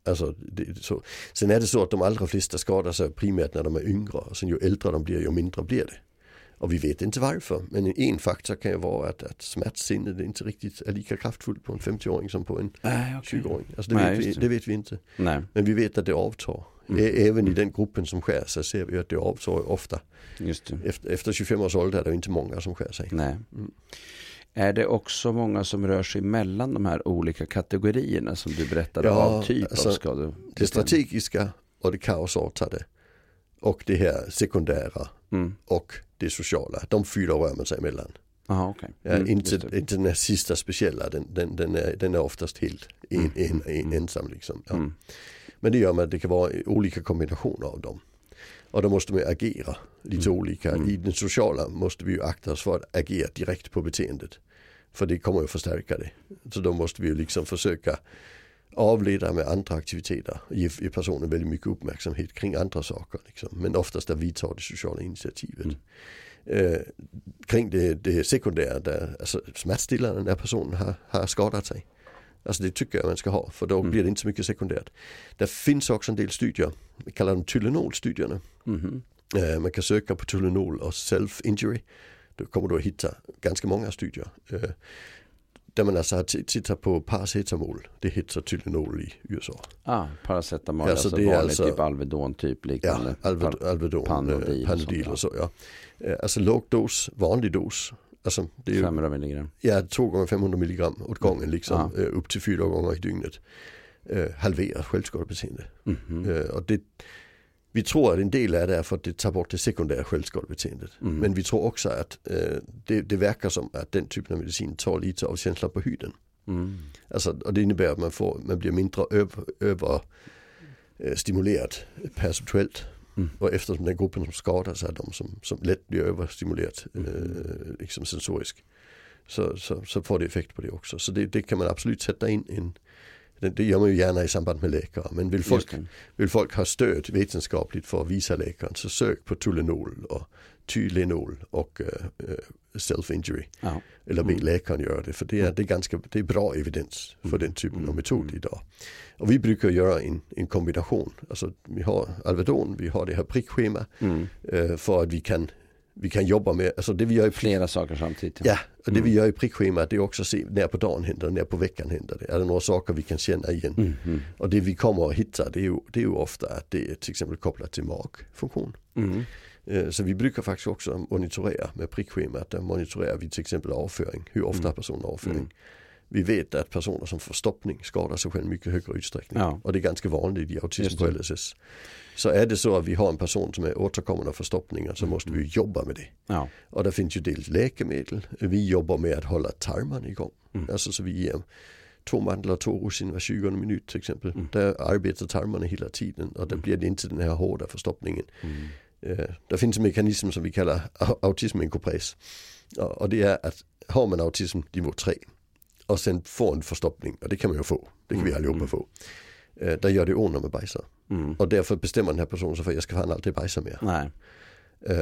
Speaker 1: Alltså, det, så. Sen är det så att de allra flesta skadar sig primärt när de är yngre. Och sen ju äldre de blir ju mindre blir det. Och vi vet inte varför. Men en faktor kan ju vara att, att smärtsinnet inte riktigt är lika kraftfullt på en 50-åring som på en
Speaker 2: Nej, okej.
Speaker 1: 20-åring. Alltså det,
Speaker 2: Nej,
Speaker 1: vet vi,
Speaker 2: det.
Speaker 1: det vet vi inte.
Speaker 2: Nej,
Speaker 1: Men vi vet att det avtar.
Speaker 2: Mm.
Speaker 1: Även i den gruppen som skär sig ser vi att det avtar ofta. Efter, efter 25 års ålder är det inte många som skär sig.
Speaker 2: Nej.
Speaker 1: Mm.
Speaker 2: Är det också många som rör sig mellan de här olika kategorierna som du berättade
Speaker 1: Ja,
Speaker 2: av typ
Speaker 1: alltså,
Speaker 2: av skador?
Speaker 1: Det strategiska och det kaosartade och det här sekundära
Speaker 2: Mm.
Speaker 1: och det sociala. De fyra rör man sig emellan.
Speaker 2: Aha.
Speaker 1: Ja,
Speaker 2: Mm, just
Speaker 1: inte, inte den här sista speciella, den, den, den, är, den är oftast helt en,
Speaker 2: Mm.
Speaker 1: en, en,
Speaker 2: Mm.
Speaker 1: ensam. Liksom. Ja.
Speaker 2: Mm.
Speaker 1: Men det gör man att det kan vara olika kombinationer av dem. Och då måste man agera lite
Speaker 2: Mm.
Speaker 1: olika.
Speaker 2: Mm.
Speaker 1: I den sociala måste vi ju akta oss för att agera direkt på beteendet. För det kommer ju förstärka det. Så då måste vi ju liksom försöka avleda med andra aktiviteter. Ge, ge personen väldigt mycket uppmärksamhet kring andra saker. Liksom. Men oftast där vi tar det sociala initiativet.
Speaker 2: Mm.
Speaker 1: Eh, kring det, det sekundära, där, alltså smärtstillande när personen har, har skadat sig. Alltså det tycker jag man ska ha för då
Speaker 2: Mm.
Speaker 1: blir det inte så mycket sekundärt. Det finns också en del studier, vi kallar dem Tylenol-studierna.
Speaker 2: Mhm.
Speaker 1: Eh, man kan söka på Tylenol och self-injury. Då kommer du att hitta ganska många studier. Eh, där man alltså har tittat på paracetamol, det heter Tylenol i USA.
Speaker 2: Ah, paracetamol,
Speaker 1: Ja,
Speaker 2: alltså
Speaker 1: så det är alltså-
Speaker 2: typ Alvedon typ
Speaker 1: Ja,
Speaker 2: liknande.
Speaker 1: Alved,
Speaker 2: Par-
Speaker 1: Alvedon,
Speaker 2: Panodil
Speaker 1: Panodil,
Speaker 2: och sånt,
Speaker 1: och så. Ja. Eh, Alltså låg dos, vanlig dos. Alltså det är ju
Speaker 2: 500 milligram.
Speaker 1: ja, 2 gånger 500 milligram åt gången liksom.
Speaker 2: Ja.
Speaker 1: eh, upp till fyra gånger i dygnet. Halverar självskadebeteende.
Speaker 2: Mhm.
Speaker 1: Eh, och det, vi tror att en del är därför att det tar bort det sekundära självskadebeteendet.
Speaker 2: Mm.
Speaker 1: Men vi tror också att eh, det, det verkar som att den typen av medicin tar lite av känslan på huden.
Speaker 2: Mm.
Speaker 1: Alltså, och det innebär att man, får, man blir mindre över, över eh, perceptuellt.
Speaker 2: Mm.
Speaker 1: Och eftersom den gruppen som skadar sig är de som, som lätt blir överstimulerad
Speaker 2: Mm.
Speaker 1: eh, liksom sensoriskt. Så, så, så får det effekt på det också. Så det, det kan man absolut sätta in. in det, gör man ju gärna i samband med läkare. Men vill folk, vill folk ha stöd vetenskapligt för att visa läkaren så sök på Tylenol och Tylenol och eh, self-injury.
Speaker 2: Ja.
Speaker 1: Eller be
Speaker 2: Mm.
Speaker 1: läkaren göra det. För det är, det är, ganska, det är bra evidens för
Speaker 2: Mm.
Speaker 1: den typen
Speaker 2: Mm.
Speaker 1: av metod
Speaker 2: Mm.
Speaker 1: idag. Och vi brukar göra en, en kombination. Alltså vi har Alvedon, vi har det här prickschema
Speaker 2: Mm.
Speaker 1: eh, för att vi kan, vi kan jobba med, alltså det vi gör i
Speaker 2: Flera saker samtidigt.
Speaker 1: Ja, och det vi
Speaker 2: Mm.
Speaker 1: gör i prickschemat det är också att se när på dagen händer det, när på veckan händer det. Är det några saker vi kan känna igen?
Speaker 2: Mm. Mm.
Speaker 1: Och det vi kommer att hitta det är ju, det är ju ofta att det är till exempel kopplat till magfunktion.
Speaker 2: Mm.
Speaker 1: Eh, Så vi brukar faktiskt också monitorera med prickschemat. Där monitorerar vi till exempel avföring. Hur ofta
Speaker 2: Mm.
Speaker 1: har personen avföring? Vi vet att personer som får stoppning skadar sig själv mycket högre utsträckning.
Speaker 2: Ja.
Speaker 1: Och det är ganska vanligt i autism på LSS. Så är det så att vi har en person som är återkommande för stoppningar så måste vi jobba med det.
Speaker 2: Ja.
Speaker 1: Och det finns ju dels läkemedel. Vi jobbar med att hålla tarmarna igång.
Speaker 2: Mm.
Speaker 1: Alltså så vi ger två mandlar två russin var 20 minut till exempel.
Speaker 2: Mm.
Speaker 1: Där arbetar tarmarna hela tiden och då
Speaker 2: Mm.
Speaker 1: blir det inte den här hårda förstoppningen.
Speaker 2: Mm.
Speaker 1: Eh, det finns en mekanism som vi kallar au- autism incorpores. Och, och det är att har man autism nivå 3 och sen får en förstoppning, och det kan man ju få, det kan vi
Speaker 2: Mm,
Speaker 1: allihopa
Speaker 2: mm.
Speaker 1: få. Eh, där gör det ont när man bajsar.
Speaker 2: Mm.
Speaker 1: Och därför bestämmer den här personen sig för att jag ska fan alltid bajsa mer.
Speaker 2: Nej,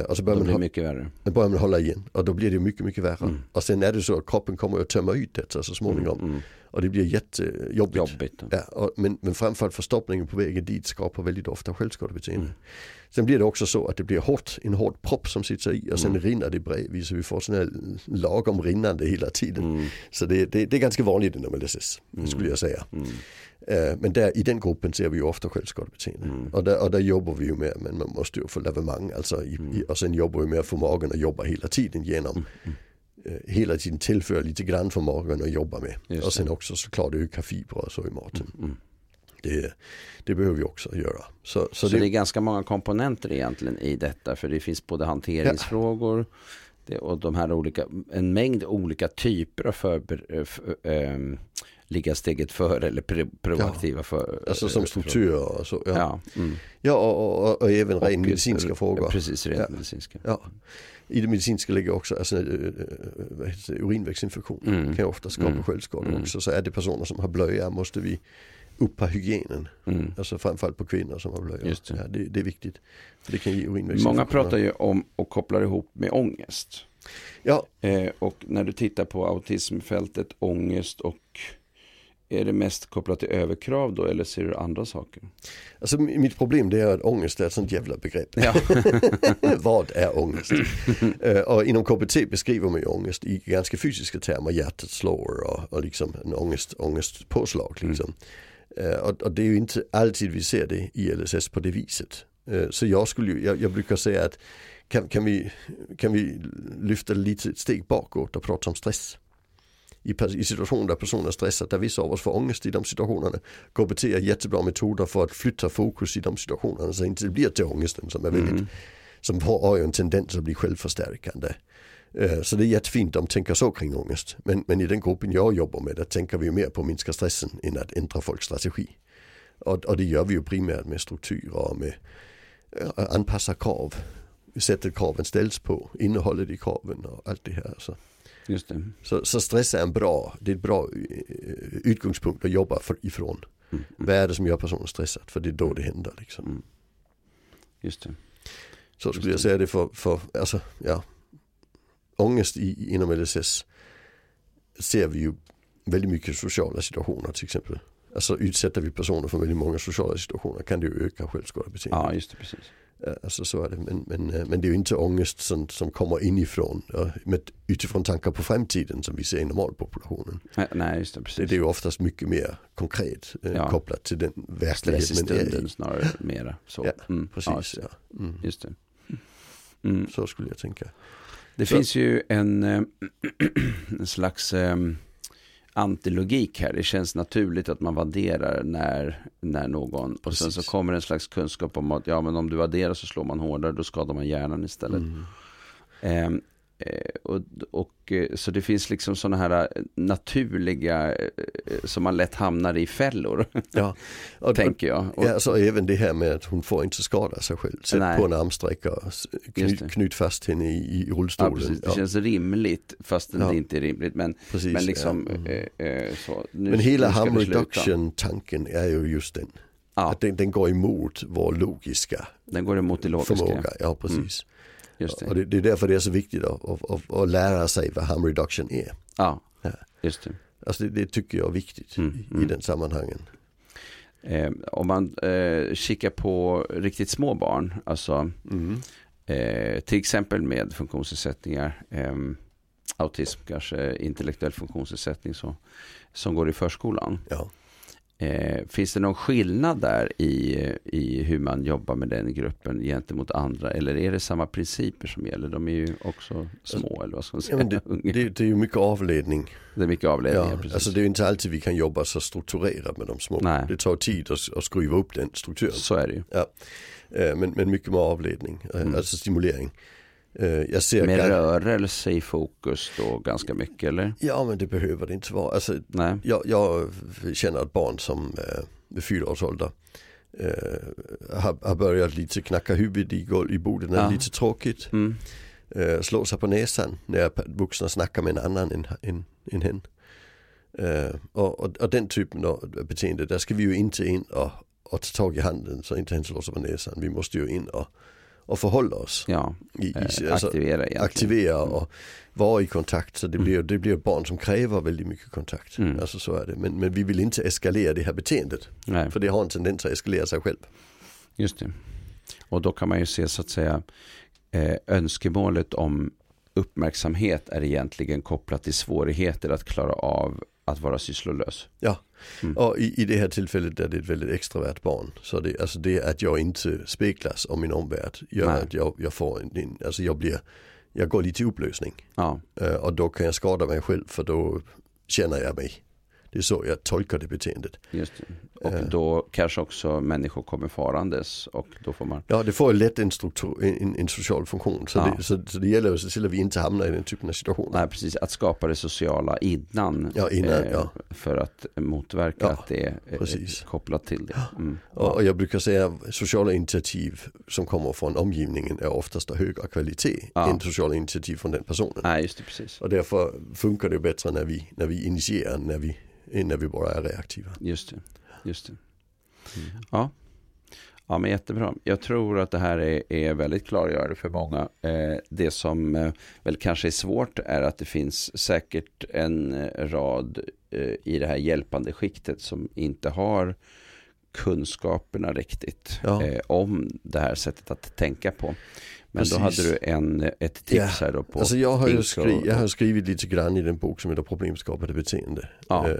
Speaker 1: och så
Speaker 2: då
Speaker 1: börjar man,
Speaker 2: det
Speaker 1: hå-
Speaker 2: mycket värre.
Speaker 1: då börjar man hålla igen och då blir det mycket, mycket värre.
Speaker 2: Mm.
Speaker 1: Och sen är det så att kroppen kommer att tömma ut detta så småningom.
Speaker 2: Mm.
Speaker 1: Och det blir jättejobbigt.
Speaker 2: Jobbigt.
Speaker 1: Ja, och, men, men framförallt förstoppningen på vägen dit skapar väldigt ofta självskadebeteende.
Speaker 2: Mm.
Speaker 1: Sen blir det också så att det blir hårt, en hård propp som sitter i och sen
Speaker 2: Mm.
Speaker 1: rinner det bredvid så vi får sån här lagom rinnande hela tiden.
Speaker 2: Mm.
Speaker 1: Så det, det, det är ganska vanligt inom LSS
Speaker 2: Mm.
Speaker 1: skulle jag säga.
Speaker 2: Mm.
Speaker 1: Eh, men där, i den gruppen ser vi ju ofta självskadebeteende.
Speaker 2: Mm.
Speaker 1: Och, där, och där jobbar vi ju med, men man måste ju få lavemang alltså i,
Speaker 2: Mm.
Speaker 1: i, och sen jobbar vi med att få magen att jobba hela tiden genom
Speaker 2: Mm.
Speaker 1: eh, hela tiden tillföra lite grann för magen att jobba med.
Speaker 2: Just
Speaker 1: och sen
Speaker 2: det.
Speaker 1: också såklart öka fibrer och så i maten.
Speaker 2: Mm.
Speaker 1: Det, det behöver vi också göra. Så, så,
Speaker 2: Så,
Speaker 1: det,
Speaker 2: det är ganska många komponenter egentligen i detta. För det finns både hanteringsfrågor det, och de här olika, en mängd olika typer av förber, eh, f, ehm, ligga steget före eller pro, proaktiva för.
Speaker 1: alltså som
Speaker 2: eh,
Speaker 1: strukturer och så. Ja, ja.
Speaker 2: Ja, mm.
Speaker 1: och, och, och även
Speaker 2: Och,
Speaker 1: rent medicinska frågor.
Speaker 2: Precis, rent
Speaker 1: Ja.
Speaker 2: medicinska.
Speaker 1: Ja. I det medicinska ligger också alltså, eh, eh, vad heter det, urinvägsinfektion.
Speaker 2: Mm.
Speaker 1: kan ofta skapa
Speaker 2: Mm.
Speaker 1: självskador
Speaker 2: Mm.
Speaker 1: också. Så är det personer som har blöja måste vi uppa hygienen.
Speaker 2: Mm.
Speaker 1: Alltså framförallt på kvinnor som har blöjor.
Speaker 2: Just det.
Speaker 1: Ja, det, det är viktigt. Det kan ge urinvägsinfektioner.
Speaker 2: Många pratar ju om och kopplar ihop med ångest.
Speaker 1: Ja,
Speaker 2: Eh, och när du tittar på autismfältet, ångest och är det mest kopplat till överkrav då eller ser du andra saker?
Speaker 1: alltså mitt problem det är att ångest är ett sånt jävla begrepp.
Speaker 2: Ja,
Speaker 1: Vad är ångest? Eh, och inom KBT beskriver man ju ångest i ganska fysiska termer. Hjärtat slår och, och liksom en ångest, ångestpåslag. Liksom. Eh, och, och det är ju inte alltid vi ser det i LSS på det viset. Eh, så jag skulle ju, jag, jag brukar säga att kan, kan, vi, kan vi lyfta lite ett steg bakåt och prata om stress? I, I situationer där personer är stressade, där vissa av oss får ångest i de situationerna. KBT är jättebra metoder för att flytta fokus i de situationerna så inte det blir till ångesten som är väldigt
Speaker 2: mm.
Speaker 1: som har, ju en tendens att bli självförstärkande. Så det är jättefint de tänker så kring ångest. Men, men i den gruppen jag jobbar med, där tänker vi mer på att minska stressen än att ändra folks strategi. Och, och det gör vi ju primärt med strukturer och med eh, anpassa krav. Sättet kraven ställs på, innehållet i kraven och allt det här. Så,
Speaker 2: Just det.
Speaker 1: så, så stress är en bra, det är ett bra eh, utgångspunkt att jobba för, ifrån.
Speaker 2: Mm. Mm.
Speaker 1: Vad är det som gör personen stressad? För det är då det händer liksom.
Speaker 2: Mm. Just det.
Speaker 1: Så
Speaker 2: Just
Speaker 1: skulle jag säga det för, för alltså, ja. Ångest i, inom LSS ser vi ju väldigt mycket sociala situationer till exempel. Alltså utsätter vi personer för väldigt många sociala situationer kan det ju öka självskadebeteende.
Speaker 2: Ja, just det, precis.
Speaker 1: Ja, Alltså så är det. Men, men, eh, men det är ju inte ångest som, som kommer inifrån. ja, Med, utifrån tankar på framtiden som vi ser i normalpopulationen.
Speaker 2: Nej, Nej, just det,
Speaker 1: Det,
Speaker 2: precis.
Speaker 1: det är ju oftast mycket mer konkret eh,
Speaker 2: Ja.
Speaker 1: kopplat till den verklighet man är i.
Speaker 2: snarare mera. Så.
Speaker 1: Ja,
Speaker 2: Mm.
Speaker 1: Precis,
Speaker 2: Ja.
Speaker 1: Mm.
Speaker 2: just det. Mm.
Speaker 1: Så skulle jag tänka.
Speaker 2: Det
Speaker 1: Så-
Speaker 2: finns ju en, eh, en slags eh, antilogik här. Det känns naturligt att man vadderar när, när någon och sen så
Speaker 1: Precis.
Speaker 2: kommer en slags kunskap om att ja, men om du vadderar så slår man hårdare, då skadar man hjärnan istället.
Speaker 1: Mm.
Speaker 2: Eh, och, och, eh, så det finns liksom sådana här eh, naturliga som man lätt hamnar i fällor,
Speaker 1: Ja. Och, och,
Speaker 2: tänker jag. Och,
Speaker 1: Ja, alltså även det här med att hon får inte skada sig själv. Sätt
Speaker 2: Nej.
Speaker 1: på en armsträcka,
Speaker 2: Just
Speaker 1: knyt, knyt fast henne i, i
Speaker 2: ja,
Speaker 1: rullstolen.
Speaker 2: precis. Det
Speaker 1: Ja,
Speaker 2: känns rimligt fastän
Speaker 1: Ja.
Speaker 2: det inte är rimligt. Men,
Speaker 1: precis,
Speaker 2: men liksom
Speaker 1: ja. Mm.
Speaker 2: eh, så. Nu,
Speaker 1: Men hela harm
Speaker 2: det sluta.
Speaker 1: reduction-tanken är ju just den.
Speaker 2: Ja,
Speaker 1: Att den, den går emot vår logiska
Speaker 2: den går emot det logiska.
Speaker 1: förmåga. Ja, precis.
Speaker 2: Just det.
Speaker 1: Och det, det är därför det är så viktigt att, lära sig vad harm reduction är.
Speaker 2: Ja,
Speaker 1: Ja.
Speaker 2: just det.
Speaker 1: Alltså det, det tycker jag är viktigt
Speaker 2: Mm,
Speaker 1: i, i
Speaker 2: mm.
Speaker 1: den sammanhangen.
Speaker 2: Eh, om man eh, kikar på riktigt små barn, alltså
Speaker 1: Mm.
Speaker 2: eh, till exempel med funktionsnedsättningar, eh, autism kanske, intellektuell funktionsnedsättning så, som går i förskolan.
Speaker 1: Ja.
Speaker 2: Eh, finns det någon skillnad där i, i hur man jobbar med den gruppen gentemot andra? Eller är det samma principer som gäller? De är ju också små eller vad ska man
Speaker 1: Ja,
Speaker 2: säga?
Speaker 1: men det, det, det är ju mycket avledning.
Speaker 2: det är mycket avledningar.
Speaker 1: Ja,
Speaker 2: precis.
Speaker 1: alltså det är inte alltid vi kan jobba så strukturerat med de små.
Speaker 2: Nej.
Speaker 1: Det tar tid att, att skruva upp den strukturen.
Speaker 2: Så är det ju.
Speaker 1: Eh, Men, men mycket med avledning, eh,
Speaker 2: Mm.
Speaker 1: alltså stimulering. Eh, Jag ser
Speaker 2: Med
Speaker 1: gan-
Speaker 2: rörelse i fokus då ganska mycket eller?
Speaker 1: Ja men det behöver det inte vara. Alltså,
Speaker 2: Nej.
Speaker 1: jag, jag känner ett barn som eh, vid fyra års ålder eh, har, har börjat lite knacka huvudet i, gol- i bordet när det är
Speaker 2: Ja.
Speaker 1: lite tråkigt.
Speaker 2: Mm.
Speaker 1: Eh, slå sig på näsan när vuxna snackar med en annan än, än, än hen. Eh, och, och, och den typen av beteende, där ska vi ju inte in och, och ta tag i handen så inte hen slår sig på näsan. Vi måste ju in och, och förhålla oss.
Speaker 2: Ja,
Speaker 1: I, i,
Speaker 2: eh,
Speaker 1: alltså,
Speaker 2: aktivera egentligen.
Speaker 1: aktivera och vara i kontakt. Så det
Speaker 2: Mm.
Speaker 1: blir, det blir barn som kräver väldigt mycket kontakt.
Speaker 2: Mm.
Speaker 1: Alltså så är det. Men, men vi vill inte eskalera det här beteendet.
Speaker 2: Nej.
Speaker 1: För det har en tendens att eskalera sig själv.
Speaker 2: Just det. Och då kan man ju se så att säga eh, önskemålet om uppmärksamhet är egentligen kopplat till svårigheter att klara av att vara sysslolös.
Speaker 1: Ja,
Speaker 2: Mm.
Speaker 1: och i, i det här tillfället är det ett väldigt extravert barn. Så det, alltså det att jag inte speglas om min omvärld gör
Speaker 2: Nej.
Speaker 1: att jag, jag får en, en, alltså jag blir, jag går lite i upplösning.
Speaker 2: Ja,
Speaker 1: Eh, och då kan jag skada mig själv för då känner jag mig. Det är så jag tolkar det beteendet.
Speaker 2: just det. Och
Speaker 1: Eh.
Speaker 2: då kanske också människor kommer farandes och då får man
Speaker 1: Ja, det får lätt en, struktur, en, en social funktion. Så,
Speaker 2: Ja.
Speaker 1: det, så, så det gäller att se till att vi inte hamnar i den typen av situationer.
Speaker 2: Nej, precis. Att skapa det sociala innan.
Speaker 1: Ja, innan, ja.
Speaker 2: För att motverka
Speaker 1: Ja,
Speaker 2: att det är eh,
Speaker 1: precis.
Speaker 2: kopplat till det. Mm.
Speaker 1: Och, jag brukar säga att sociala initiativ som kommer från omgivningen är oftast av högre kvalitet än sociala initiativ från den personen.
Speaker 2: Nej, just det, precis.
Speaker 1: Och därför funkar det bättre när vi, när vi initierar när vi, när vi bara är reaktiva.
Speaker 2: Just det. Just det. Ja. ja, men jättebra. Jag tror att det här är, är väldigt klargörande för många. Eh, det som eh, väl kanske är svårt är att det finns säkert en eh, rad eh, i det här hjälpande skiktet som inte har kunskaperna riktigt
Speaker 1: Ja.
Speaker 2: eh, om det här sättet att tänka på. Men då
Speaker 1: Precis.
Speaker 2: hade du en, ett tips
Speaker 1: Ja,
Speaker 2: här då på
Speaker 1: Alltså jag har, ju skri, jag har skrivit lite grann i den bok som heter Problemskapade beteende.
Speaker 2: Ja.
Speaker 1: Eh,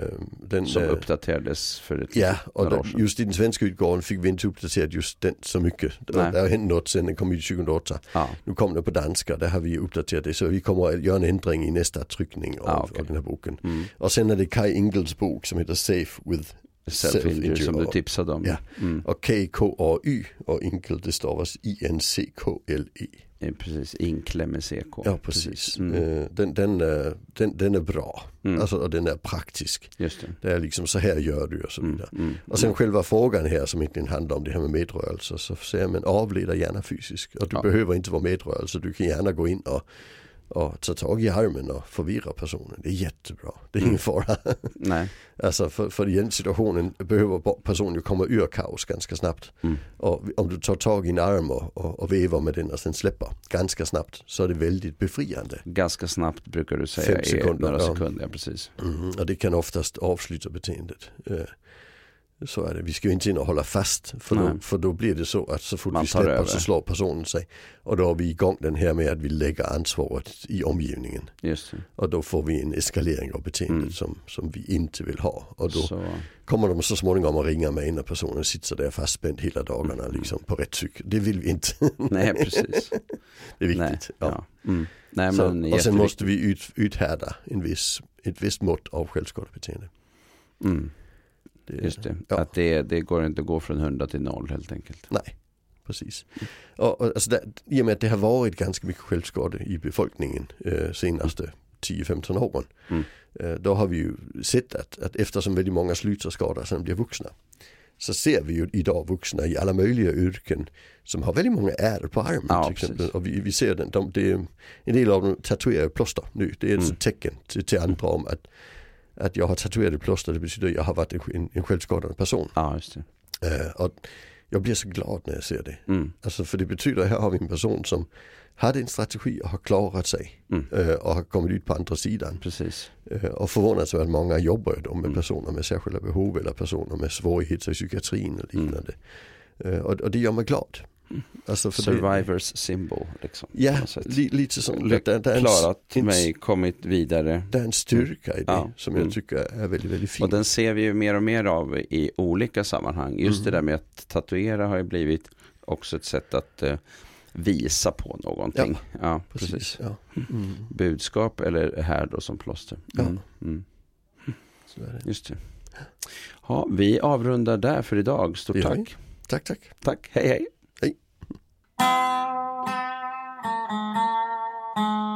Speaker 1: den,
Speaker 2: som
Speaker 1: eh,
Speaker 2: uppdaterades för ett
Speaker 1: Ja, och den, just i den svenska utgåvan fick vi inte uppdaterat just den så mycket. Det,
Speaker 2: Nej.
Speaker 1: det har hänt något sen den kom ut 2008.
Speaker 2: Ja,
Speaker 1: Nu kom den på danska, där har vi uppdaterat det. Så vi kommer att göra en ändring i nästa tryckning av,
Speaker 2: Ah, okej.
Speaker 1: av den här boken.
Speaker 2: mm.
Speaker 1: Och sen är det Kai Ingels bok som heter Safe with
Speaker 2: Self-injury som du tipsade om.
Speaker 1: Ja.
Speaker 2: Mm.
Speaker 1: och K-K-A-Y och Ingel det stavas I-N-C-K-L-E.
Speaker 2: Eh, Precis, inkläm med CK.
Speaker 1: Ja precis.
Speaker 2: Mm.
Speaker 1: Eh, Den, den, eh, den, den är bra.
Speaker 2: Mm.
Speaker 1: Alltså, och den är praktisk.
Speaker 2: Just det.
Speaker 1: Det är liksom så här gör du och så
Speaker 2: Mm.
Speaker 1: vidare.
Speaker 2: Mm.
Speaker 1: Och sen själva frågan här som egentligen handlar om det här med medrörelse så säger man avleda gärna fysiskt. Och du
Speaker 2: Ja.
Speaker 1: behöver inte vara medrörelse, du kan gärna gå in och, och ta tag i armen och förvirra personen. Det är jättebra, det är
Speaker 2: Mm.
Speaker 1: ingen fara.
Speaker 2: Nej.
Speaker 1: alltså för, för den situationen behöver personen ju komma ur kaos ganska snabbt.
Speaker 2: Mm.
Speaker 1: Och om du tar tag i en arm och, och, och vevar med den och sen släpper ganska snabbt så är det väldigt befriande.
Speaker 2: Ganska snabbt brukar du säga
Speaker 1: Fem
Speaker 2: är
Speaker 1: sekunder,
Speaker 2: några
Speaker 1: ja.
Speaker 2: sekunder. Ja, precis.
Speaker 1: Mhm, Och det kan oftast avsluta beteendet. Så är det. Vi ska ju inte in och hålla fast. För då,
Speaker 2: Nej.
Speaker 1: för då blir det så att så fort
Speaker 2: Man
Speaker 1: vi släpper
Speaker 2: över.
Speaker 1: så slår personen sig. Och då har vi igång den här med att vi lägger ansvaret i omgivningen. Och då får vi en eskalering av beteendet
Speaker 2: Mm.
Speaker 1: som, som vi inte vill ha. Och då
Speaker 2: Så,
Speaker 1: kommer de så småningom att ringa mig när personen sitter där fastspänd hela dagarna liksom på rätt cykel. Det vill vi inte.
Speaker 2: nej, precis.
Speaker 1: det är
Speaker 2: nej.
Speaker 1: viktigt.
Speaker 2: Ja.
Speaker 1: Ja.
Speaker 2: Mm. nej,
Speaker 1: Så, och sen måste vi ut, uthärda en viss, ett visst mått av självskadebeteende.
Speaker 2: Mm.
Speaker 1: Det,
Speaker 2: Just det.
Speaker 1: Ja.
Speaker 2: Att det, det går inte att gå från 100 till 0 helt enkelt.
Speaker 1: Nej, precis. Och, och, alltså där, I och med att det har varit ganska mycket självskade i befolkningen eh, senaste 10-15 åren.
Speaker 2: Mm.
Speaker 1: Eh, då har vi ju sett att, att eftersom väldigt många slutar skada de blir vuxna. Så ser vi ju idag vuxna i alla möjliga yrken som har väldigt många ärr på armen
Speaker 2: Ja,
Speaker 1: till exempel.
Speaker 2: precis.
Speaker 1: Och vi, vi ser den, de, det, en del av dem tatuerar plåster nu. Det är
Speaker 2: Mm.
Speaker 1: ett tecken till, till andra om att, att jag har tatuerat plåster. Det betyder att jag har varit en, en, självskadande person.
Speaker 2: Ja, just det.
Speaker 1: Eh, och jag blir så glad när jag ser det.
Speaker 2: Mm.
Speaker 1: Alltså för det betyder att här har vi en person som hade en strategi och har klarat sig.
Speaker 2: Mm.
Speaker 1: eh, Och har kommit ut på andra sidan.
Speaker 2: Precis.
Speaker 1: Eh, Och att många jobbar då med
Speaker 2: Mm.
Speaker 1: personer med särskilda behov eller personer med svårigheter i psykiatrin och liknande. Eh, Och, och det gör mig glad. Alltså för det,
Speaker 2: Survivors symbol liksom.
Speaker 1: ja, li, lite som,
Speaker 2: Eller
Speaker 1: det, det,
Speaker 2: Klarat
Speaker 1: en-
Speaker 2: mig, kommit vidare.
Speaker 1: det är en styrka i det
Speaker 2: Ja.
Speaker 1: som jag
Speaker 2: Mm.
Speaker 1: tycker är väldigt, väldigt
Speaker 2: Och
Speaker 1: fint.
Speaker 2: den ser vi ju mer och mer av i olika sammanhang. Just
Speaker 1: Mm.
Speaker 2: det där med att tatuera har ju blivit också ett sätt att eh, visa på någonting. Ja, precis.
Speaker 1: Ja. Mm.
Speaker 2: Budskap eller här då som plåster. Mm. Mm. Just det. Ja, vi avrundar där för idag. Stort tack.
Speaker 1: Tack, tack.
Speaker 2: Tack, hej hej.
Speaker 1: Thank you.